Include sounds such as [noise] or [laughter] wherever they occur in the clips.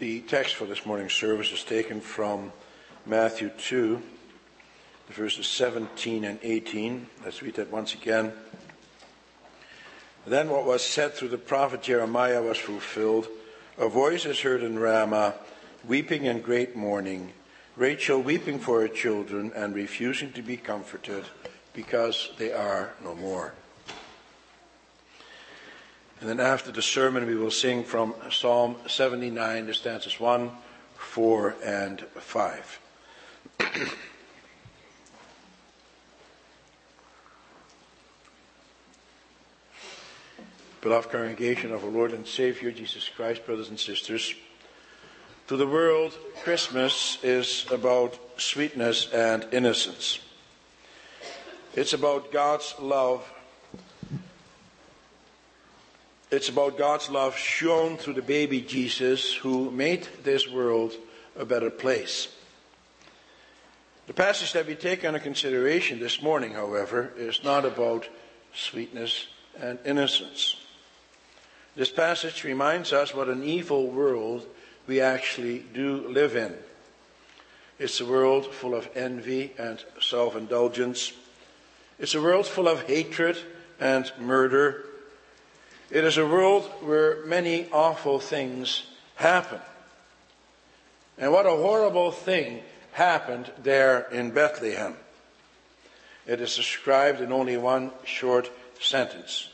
The text for this morning's service is taken from Matthew 2, verses 17 and 18. Let's read that once again. Then what was said through the prophet Jeremiah was fulfilled. A voice is heard in Ramah, weeping and great mourning, Rachel weeping for her children and refusing to be comforted because they are no more. And then after the sermon, we will sing from Psalm 79, the stanzas 1, 4, and 5. [coughs] Beloved congregation of our Lord and Savior Jesus Christ, brothers and sisters, to the world, Christmas is about sweetness and innocence. It's about God's love. It's about God's love shown through the baby Jesus who made this world a better place. The passage that we take under consideration this morning, however, is not about sweetness and innocence. This passage reminds us what an evil world we actually do live in. It's a world full of envy and self indulgence. It's a world full of hatred and murder. It is a world where many awful things happen. And what a horrible thing happened there in Bethlehem. It is described in only one short sentence.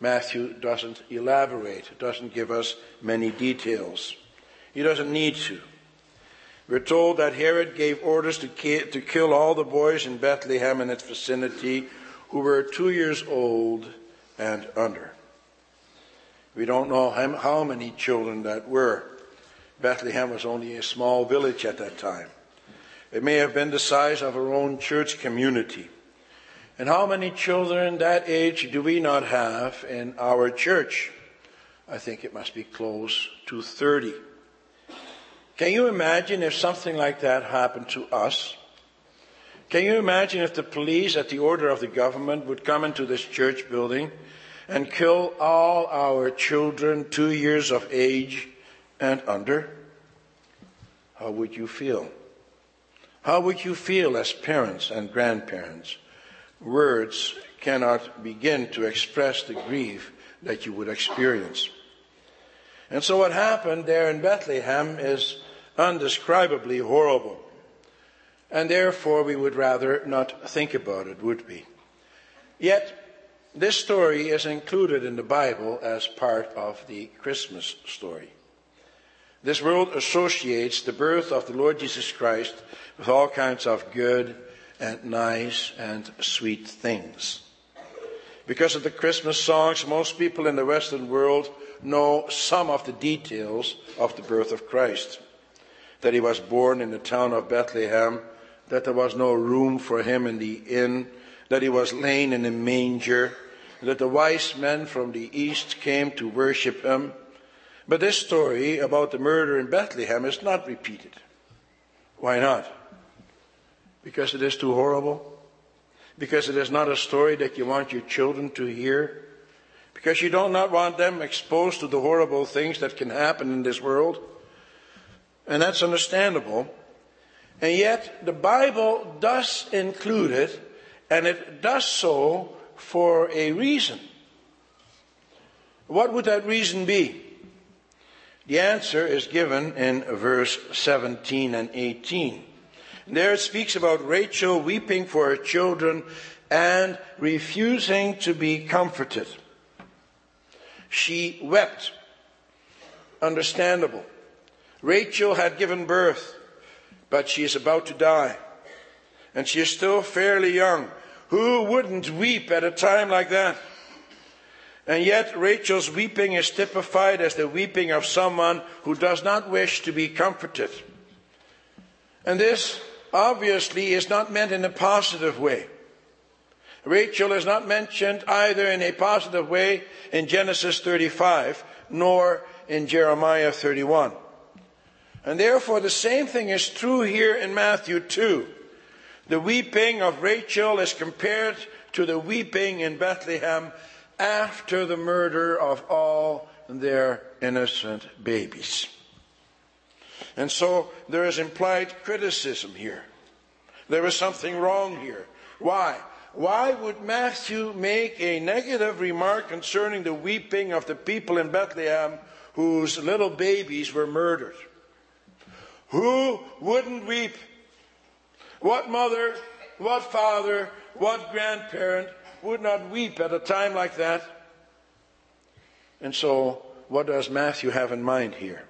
Matthew doesn't elaborate, doesn't give us many details. He doesn't need to. We're told that Herod gave orders to to kill all the boys in Bethlehem and its vicinity who were two years old and under. We don't know how many children that were. Bethlehem was only a small village at that time. It may have been the size of our own church community. And how many children that age do we not have in our church? I think it must be close to 30. Can you imagine if something like that happened to us? Can you imagine if the police, at the order of the government, would come into this church building and kill all our children two years of age and under? How would you feel? How would you feel as parents and grandparents? Words cannot begin to express the grief that you would experience. And so what happened there in Bethlehem is undescribably horrible. And therefore, we would rather not think about it, would we? Yet, this story is included in the Bible as part of the Christmas story. This world associates the birth of the Lord Jesus Christ with all kinds of good and nice and sweet things. Because of the Christmas songs, most people in the Western world know some of the details of the birth of Christ that he was born in the town of Bethlehem, that there was no room for him in the inn, that he was laid in a manger, that the wise men from the east came to worship him. But this story about the murder in Bethlehem is not repeated. Why not? Because it is too horrible? Because it is not a story that you want your children to hear? Because you do not want them exposed to the horrible things that can happen in this world? And that's understandable. And yet, the Bible does include it, and it does so for a reason. What would that reason be? The answer is given in verse 17 and 18. There it speaks about Rachel weeping for her children and refusing to be comforted. She wept. Understandable. Rachel had given birth, but she is about to die. And she is still fairly young. Who wouldn't weep at a time like that? And yet, Rachel's weeping is typified as the weeping of someone who does not wish to be comforted. And this obviously is not meant in a positive way. Rachel is not mentioned either in a positive way in Genesis 35 nor in Jeremiah 31. And therefore, the same thing is true here in Matthew 2. The weeping of Rachel is compared to the weeping in Bethlehem after the murder of all their innocent babies. And so there is implied criticism here. There is something wrong here. Why? Why would Matthew make a negative remark concerning the weeping of the people in Bethlehem whose little babies were murdered? Who wouldn't weep? What mother, what father, what grandparent would not weep at a time like that? And so, what does Matthew have in mind here?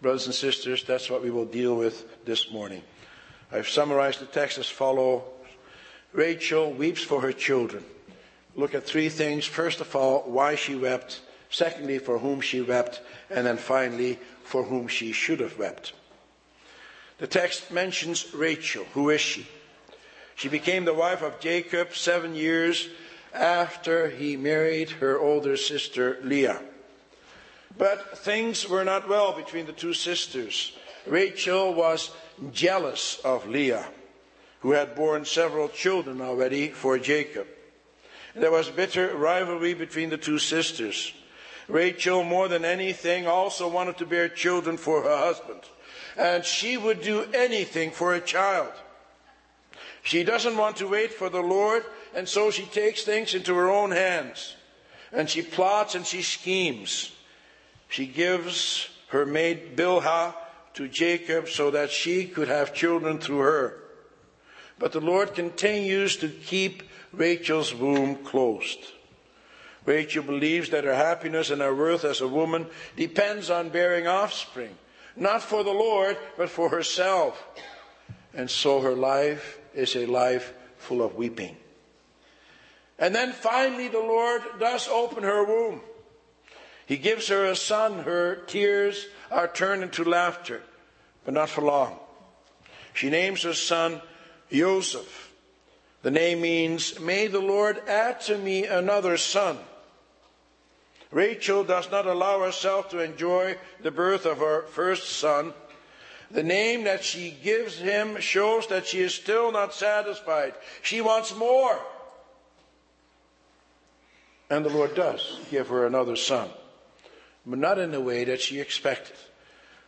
Brothers and sisters, that's what we will deal with this morning. I've summarized the text as follows Rachel weeps for her children. Look at three things. First of all, why she wept. Secondly, for whom she wept. And then finally, for whom she should have wept. The text mentions Rachel. Who is she? She became the wife of Jacob seven years after he married her older sister Leah. But things were not well between the two sisters. Rachel was jealous of Leah, who had borne several children already for Jacob. There was bitter rivalry between the two sisters. Rachel, more than anything, also wanted to bear children for her husband, and she would do anything for a child. She doesn't want to wait for the Lord, and so she takes things into her own hands, and she plots and she schemes. She gives her maid Bilhah to Jacob so that she could have children through her. But the Lord continues to keep Rachel's womb closed. Rachel believes that her happiness and her worth as a woman depends on bearing offspring, not for the Lord, but for herself. And so her life is a life full of weeping. And then finally, the Lord does open her womb. He gives her a son. Her tears are turned into laughter, but not for long. She names her son Joseph. The name means, May the Lord add to me another son. Rachel does not allow herself to enjoy the birth of her first son. The name that she gives him shows that she is still not satisfied. She wants more. And the Lord does give her another son, but not in the way that she expected.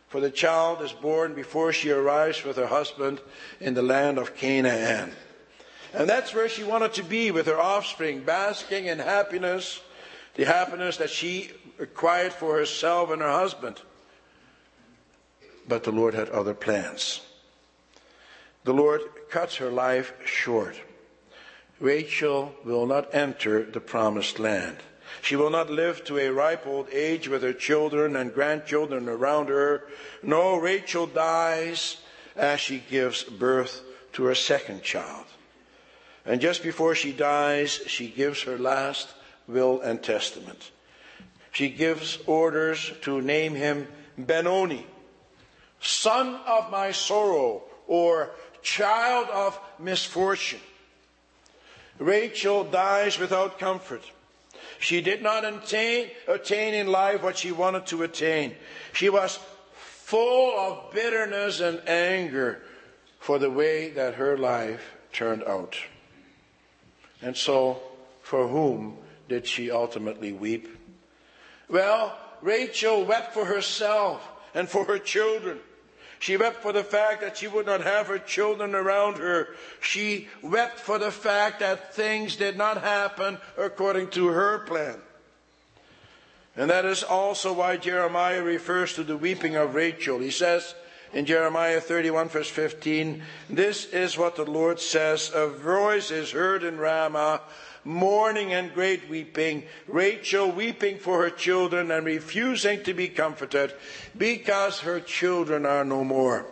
For the child is born before she arrives with her husband in the land of Canaan. And that's where she wanted to be with her offspring, basking in happiness, the happiness that she acquired for herself and her husband. But the Lord had other plans. The Lord cuts her life short. Rachel will not enter the promised land. She will not live to a ripe old age with her children and grandchildren around her. No, Rachel dies as she gives birth to her second child. And just before she dies, she gives her last will and testament. She gives orders to name him Benoni, son of my sorrow, or child of misfortune. Rachel dies without comfort. She did not attain, attain in life what she wanted to attain. She was full of bitterness and anger for the way that her life turned out. And so, for whom did she ultimately weep? Well, Rachel wept for herself and for her children. She wept for the fact that she would not have her children around her. She wept for the fact that things did not happen according to her plan. And that is also why Jeremiah refers to the weeping of Rachel. He says in Jeremiah 31, verse 15, This is what the Lord says A voice is heard in Ramah, mourning and great weeping, Rachel weeping for her children and refusing to be comforted because her children are no more.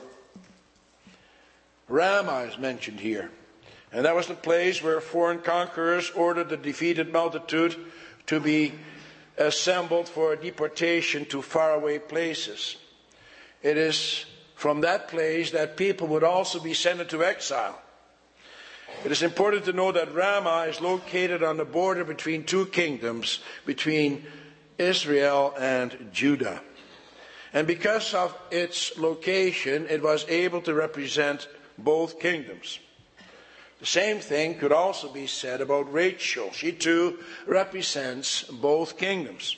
Ramah is mentioned here. And that was the place where foreign conquerors ordered the defeated multitude to be assembled for deportation to faraway places. It is from that place that people would also be sent into exile. It is important to know that Ramah is located on the border between two kingdoms, between Israel and Judah. And because of its location, it was able to represent both kingdoms. The same thing could also be said about Rachel. She too represents both kingdoms.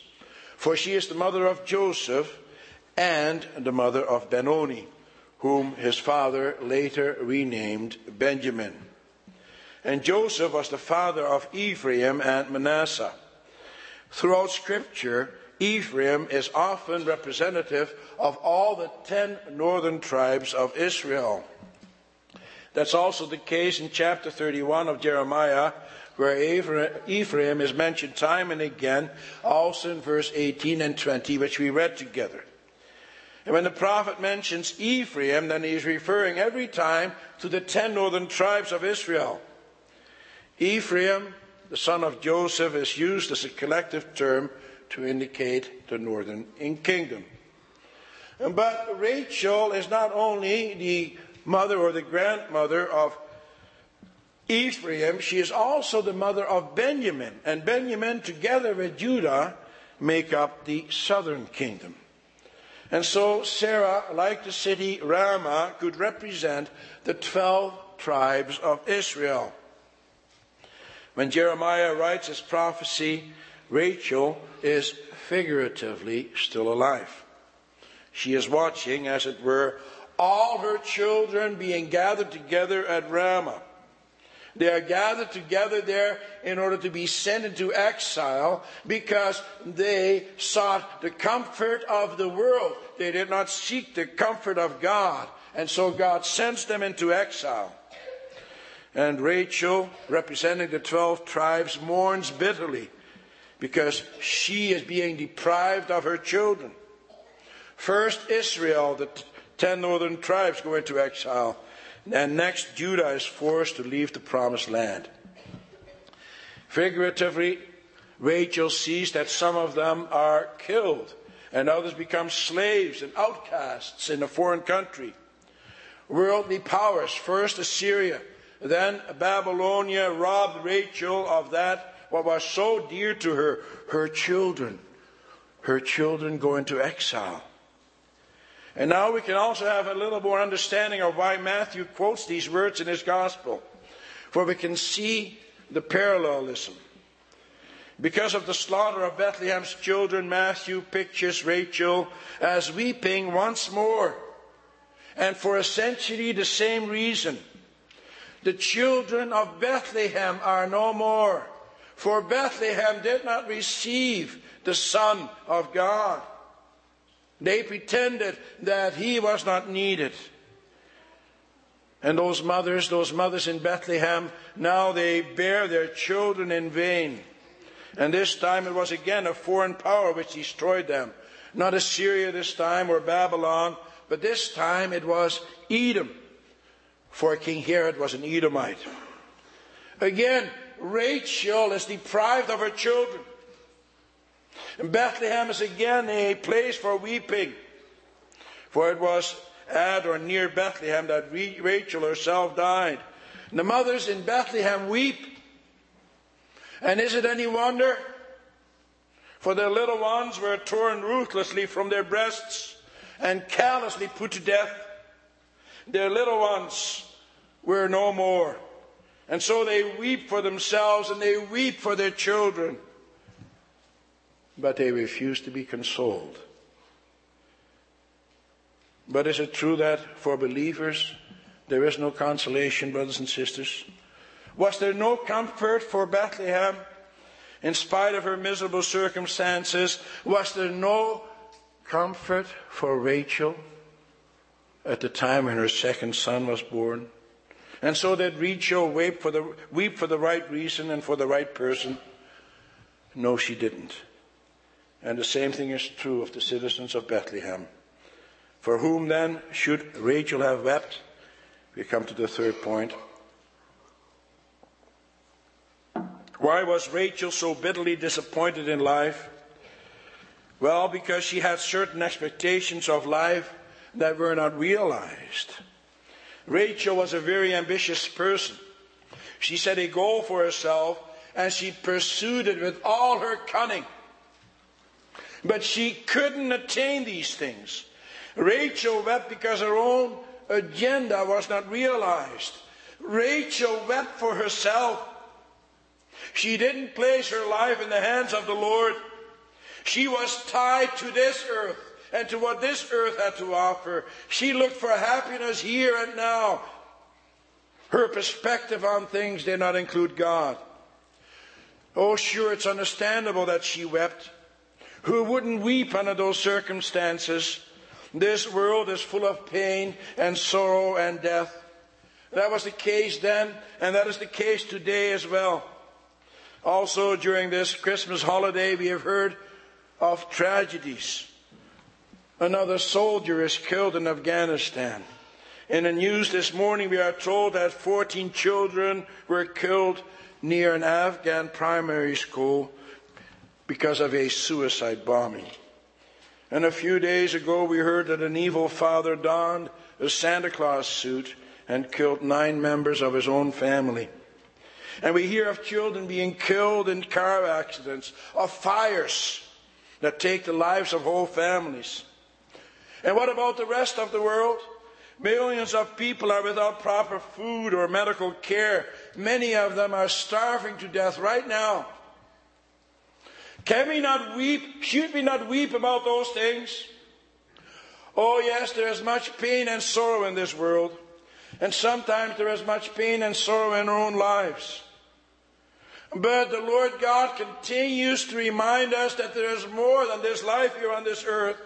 For she is the mother of Joseph and the mother of Benoni, whom his father later renamed Benjamin. And Joseph was the father of Ephraim and Manasseh. Throughout Scripture, Ephraim is often representative of all the ten northern tribes of Israel. That's also the case in chapter 31 of Jeremiah, where Ephraim is mentioned time and again, also in verse 18 and 20, which we read together. And when the prophet mentions Ephraim, then he is referring every time to the ten northern tribes of Israel. Ephraim, the son of Joseph, is used as a collective term to indicate the northern kingdom. But Rachel is not only the mother or the grandmother of Ephraim, she is also the mother of Benjamin. And Benjamin, together with Judah, make up the southern kingdom. And so Sarah, like the city Ramah, could represent the 12 tribes of Israel. When Jeremiah writes his prophecy, Rachel is figuratively still alive. She is watching, as it were, all her children being gathered together at Ramah. They are gathered together there in order to be sent into exile because they sought the comfort of the world. They did not seek the comfort of God. And so God sends them into exile. And Rachel, representing the 12 tribes, mourns bitterly because she is being deprived of her children. First, Israel, the 10 northern tribes go into exile. And next, Judah is forced to leave the promised land. Figuratively, Rachel sees that some of them are killed and others become slaves and outcasts in a foreign country. Worldly powers, first Assyria, then Babylonia, robbed Rachel of that what was so dear to her, her children. Her children go into exile. And now we can also have a little more understanding of why Matthew quotes these words in his gospel. For we can see the parallelism. Because of the slaughter of Bethlehem's children, Matthew pictures Rachel as weeping once more. And for essentially the same reason. The children of Bethlehem are no more. For Bethlehem did not receive the Son of God. They pretended that he was not needed. And those mothers, those mothers in Bethlehem, now they bear their children in vain. And this time it was again a foreign power which destroyed them. Not Assyria this time or Babylon, but this time it was Edom. For King Herod was an Edomite. Again, Rachel is deprived of her children. And Bethlehem is again a place for weeping. For it was at or near Bethlehem that Rachel herself died. And the mothers in Bethlehem weep. And is it any wonder? For their little ones were torn ruthlessly from their breasts and callously put to death. Their little ones were no more. And so they weep for themselves and they weep for their children but they refuse to be consoled. But is it true that for believers there is no consolation, brothers and sisters? Was there no comfort for Bethlehem in spite of her miserable circumstances? Was there no comfort for Rachel at the time when her second son was born? And so did Rachel weep for the, weep for the right reason and for the right person? No, she didn't. And the same thing is true of the citizens of Bethlehem. For whom then should Rachel have wept? We come to the third point. Why was Rachel so bitterly disappointed in life? Well, because she had certain expectations of life that were not realized. Rachel was a very ambitious person. She set a goal for herself and she pursued it with all her cunning. But she couldn't attain these things. Rachel wept because her own agenda was not realized. Rachel wept for herself. She didn't place her life in the hands of the Lord. She was tied to this earth and to what this earth had to offer. She looked for happiness here and now. Her perspective on things did not include God. Oh, sure, it's understandable that she wept. Who wouldn't weep under those circumstances? This world is full of pain and sorrow and death. That was the case then, and that is the case today as well. Also, during this Christmas holiday, we have heard of tragedies. Another soldier is killed in Afghanistan. In the news this morning, we are told that 14 children were killed near an Afghan primary school because of a suicide bombing. And a few days ago, we heard that an evil father donned a Santa Claus suit and killed nine members of his own family. And we hear of children being killed in car accidents, of fires that take the lives of whole families. And what about the rest of the world? Millions of people are without proper food or medical care. Many of them are starving to death right now. Can we not weep? Should we not weep about those things? Oh, yes, there is much pain and sorrow in this world. And sometimes there is much pain and sorrow in our own lives. But the Lord God continues to remind us that there is more than this life here on this earth.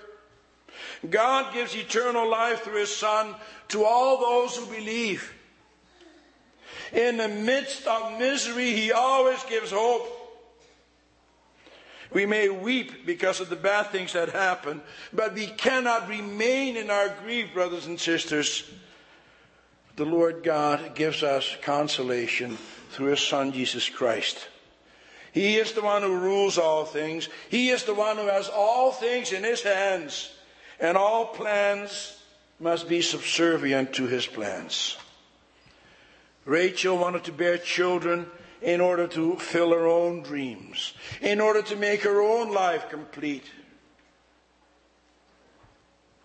God gives eternal life through His Son to all those who believe. In the midst of misery, He always gives hope. We may weep because of the bad things that happen, but we cannot remain in our grief, brothers and sisters. The Lord God gives us consolation through His Son, Jesus Christ. He is the one who rules all things. He is the one who has all things in His hands, and all plans must be subservient to His plans. Rachel wanted to bear children in order to fill her own dreams, in order to make her own life complete.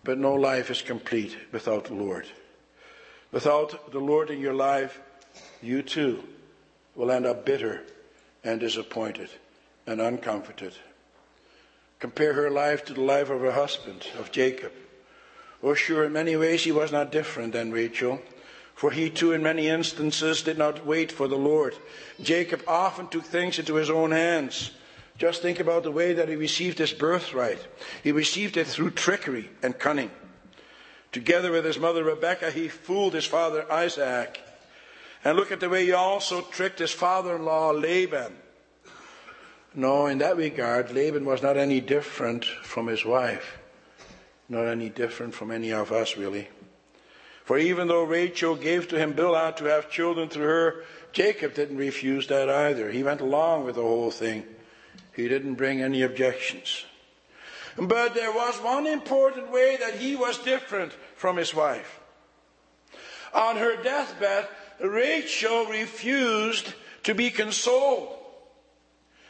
But no life is complete without the Lord. Without the Lord in your life, you too will end up bitter and disappointed and uncomforted. Compare her life to the life of her husband, of Jacob. Oh, sure, in many ways he was not different than Rachel, for he too, in many instances, did not wait for the Lord. Jacob often took things into his own hands. Just think about the way that he received his birthright. He received it through trickery and cunning. Together with his mother Rebekah, he fooled his father Isaac. And look at the way he also tricked his father in law Laban. No, in that regard, Laban was not any different from his wife. Not any different from any of us, really. For even though Rachel gave to him Bilhah to have children through her, Jacob didn't refuse that either. He went along with the whole thing. He didn't bring any objections. But there was one important way that he was different from his wife. On her deathbed, Rachel refused to be consoled.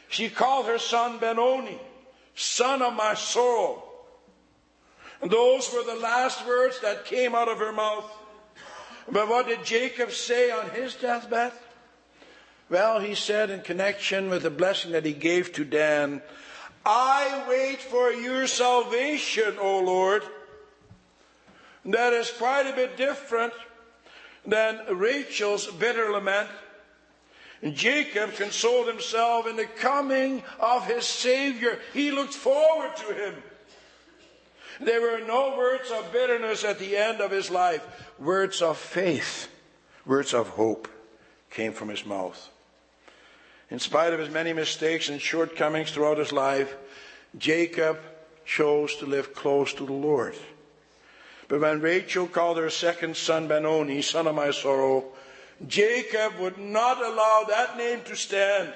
She called her son Benoni, son of my sorrow. And those were the last words that came out of her mouth. But what did Jacob say on his deathbed? Well, he said in connection with the blessing that he gave to Dan, I wait for your salvation, O Lord. That is quite a bit different than Rachel's bitter lament. Jacob consoled himself in the coming of his Savior. He looked forward to him. There were no words of bitterness at the end of his life. Words of faith, words of hope came from his mouth. In spite of his many mistakes and shortcomings throughout his life, Jacob chose to live close to the Lord. But when Rachel called her second son Benoni, son of my sorrow, Jacob would not allow that name to stand.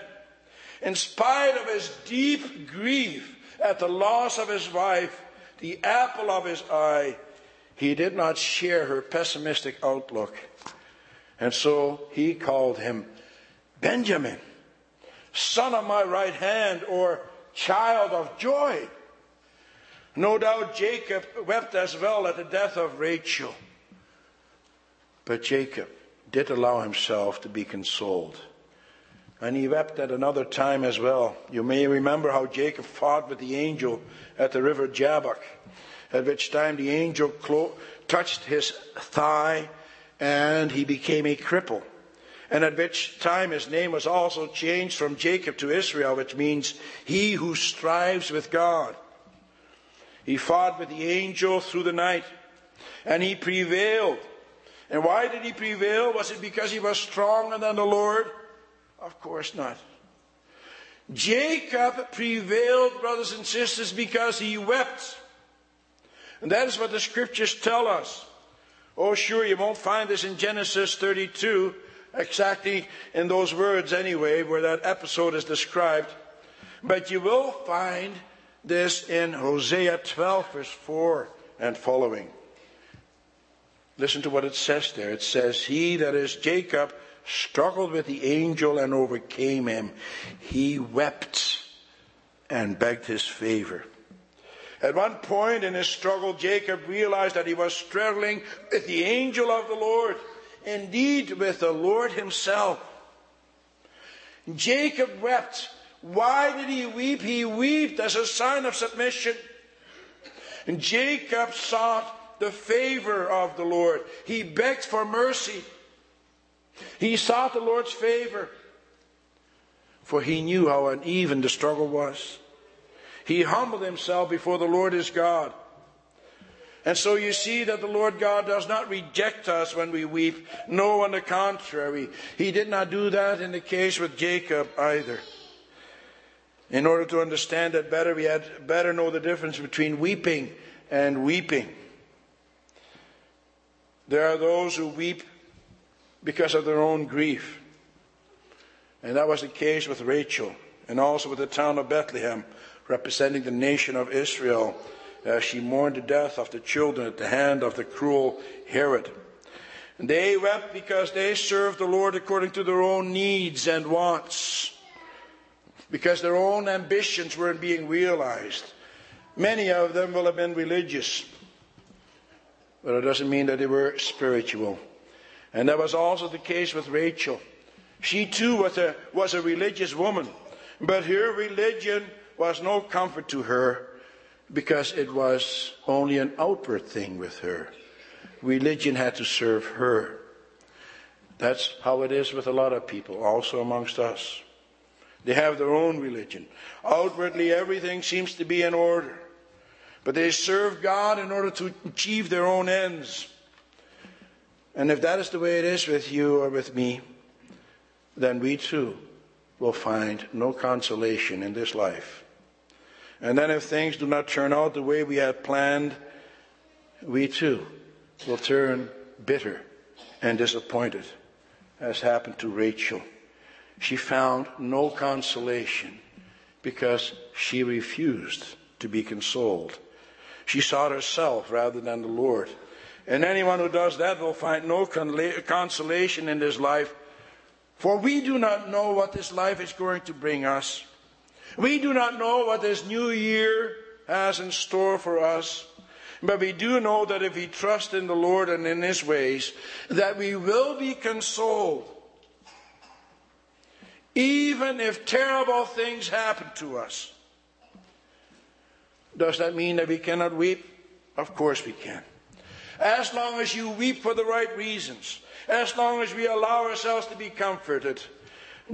In spite of his deep grief at the loss of his wife, the apple of his eye, he did not share her pessimistic outlook. And so he called him Benjamin, son of my right hand, or child of joy. No doubt Jacob wept as well at the death of Rachel. But Jacob did allow himself to be consoled. And he wept at another time as well. You may remember how Jacob fought with the angel at the river Jabbok. at which time the angel clo- touched his thigh and he became a cripple. And at which time his name was also changed from Jacob to Israel, which means he who strives with God. He fought with the angel through the night and he prevailed. And why did he prevail? Was it because he was stronger than the Lord? Of course not. Jacob prevailed, brothers and sisters, because he wept. And that is what the scriptures tell us. Oh, sure, you won't find this in Genesis 32, exactly in those words anyway, where that episode is described. But you will find this in Hosea 12, verse 4 and following. Listen to what it says there. It says, He that is Jacob struggled with the angel and overcame him. He wept and begged his favor. At one point in his struggle, Jacob realized that he was struggling with the angel of the Lord, indeed with the Lord himself. Jacob wept. Why did he weep? He wept as a sign of submission. And Jacob sought the favor of the Lord. He begged for mercy. He sought the Lord's favor, for he knew how uneven the struggle was. He humbled himself before the Lord his God. And so you see that the Lord God does not reject us when we weep. No, on the contrary. He did not do that in the case with Jacob either. In order to understand that better, we had better know the difference between weeping and weeping. There are those who weep because of their own grief. And that was the case with Rachel and also with the town of Bethlehem, representing the nation of Israel as she mourned the death of the children at the hand of the cruel Herod. And they wept because they served the Lord according to their own needs and wants, because their own ambitions weren't being realized. Many of them will have been religious, but it doesn't mean that they were spiritual. And that was also the case with Rachel. She too was a, was a religious woman, but her religion was no comfort to her because it was only an outward thing with her. Religion had to serve her. That's how it is with a lot of people, also amongst us. They have their own religion. Outwardly, everything seems to be in order. But they serve God in order to achieve their own ends. And if that is the way it is with you or with me, then we too will find no consolation in this life. And then if things do not turn out the way we had planned, we too will turn bitter and disappointed, as happened to Rachel. She found no consolation because she refused to be consoled. She sought herself rather than the Lord. And anyone who does that will find no consolation in this life. For we do not know what this life is going to bring us. We do not know what this new year has in store for us. But we do know that if we trust in the Lord and in His ways, that we will be consoled. Even if terrible things happen to us. Does that mean that we cannot weep? Of course we can as long as you weep for the right reasons, as long as we allow ourselves to be comforted.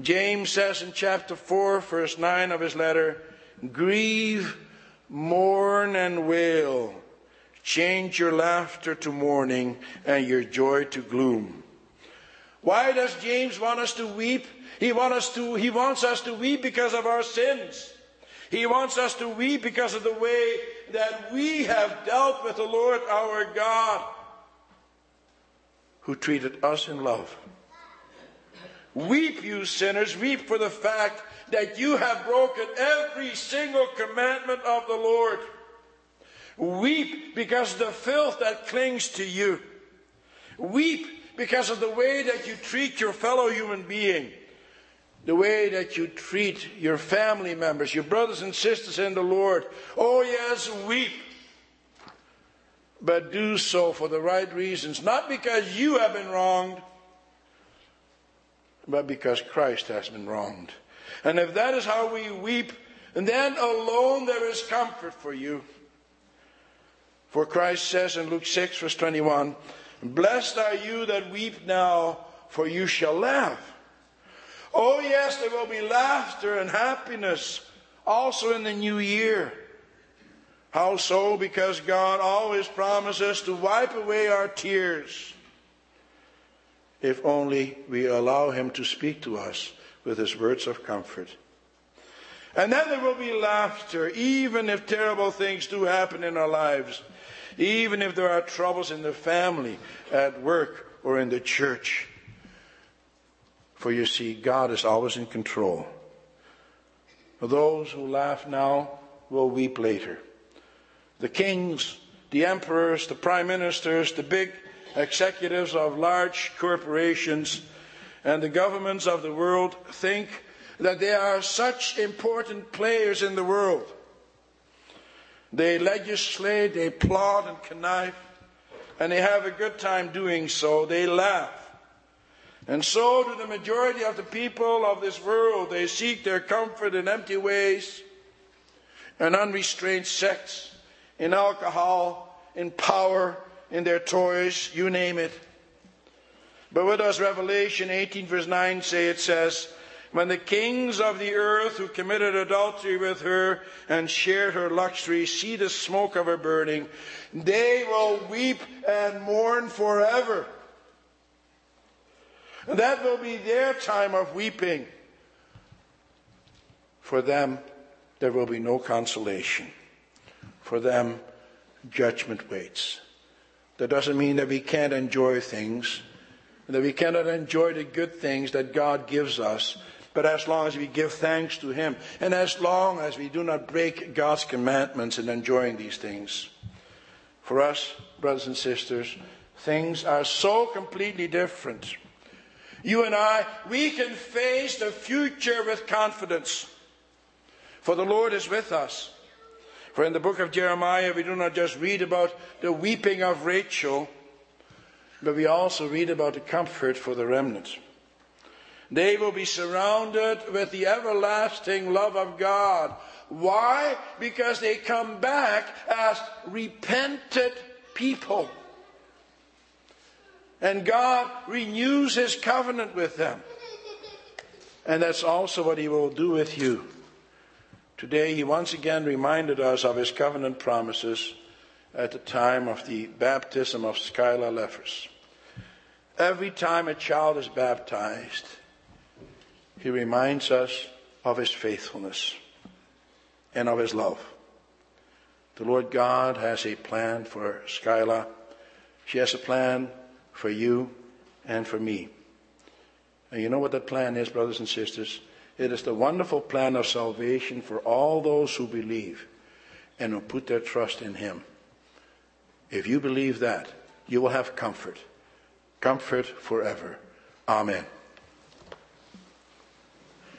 James says in chapter 4, verse 9 of his letter, Grieve, mourn, and wail. Change your laughter to mourning and your joy to gloom. Why does James want us to weep? He, want us to, he wants us to weep because of our sins. He wants us to weep because of the way that we have dealt with the Lord our God, who treated us in love. Weep, you sinners, weep for the fact that you have broken every single commandment of the Lord. Weep because of the filth that clings to you. Weep because of the way that you treat your fellow human being the way that you treat your family members, your brothers and sisters in the Lord. Oh, yes, weep. But do so for the right reasons, not because you have been wronged, but because Christ has been wronged. And if that is how we weep, then alone there is comfort for you. For Christ says in Luke 6, verse 21, Blessed are you that weep now, for you shall laugh. Oh, yes, there will be laughter and happiness also in the new year. How so? Because God always promises to wipe away our tears if only we allow Him to speak to us with His words of comfort. And then there will be laughter, even if terrible things do happen in our lives, even if there are troubles in the family, at work, or in the church. For you see, God is always in control. Those who laugh now will weep later. The kings, the emperors, the prime ministers, the big executives of large corporations, and the governments of the world think that they are such important players in the world. They legislate, they plot and connive, and they have a good time doing so. They laugh. And so do the majority of the people of this world. They seek their comfort in empty ways, in unrestrained sex, in alcohol, in power, in their toys, you name it. But what does Revelation 18, verse 9 say? It says, When the kings of the earth who committed adultery with her and shared her luxury see the smoke of her burning, they will weep and mourn forever. That will be their time of weeping. For them, there will be no consolation. For them, judgment waits. That doesn't mean that we can't enjoy things, that we cannot enjoy the good things that God gives us, but as long as we give thanks to Him, and as long as we do not break God's commandments in enjoying these things. For us, brothers and sisters, things are so completely different. You and I, we can face the future with confidence. For the Lord is with us. For in the book of Jeremiah, we do not just read about the weeping of Rachel, but we also read about the comfort for the remnant. They will be surrounded with the everlasting love of God. Why? Because they come back as repented people. And God renews his covenant with them. And that's also what he will do with you. Today, he once again reminded us of his covenant promises at the time of the baptism of Skylar Leffers. Every time a child is baptized, he reminds us of his faithfulness and of his love. The Lord God has a plan for Skylar. She has a plan for you and for me. And you know what that plan is, brothers and sisters? It is the wonderful plan of salvation for all those who believe and who put their trust in Him. If you believe that, you will have comfort. Comfort forever. Amen.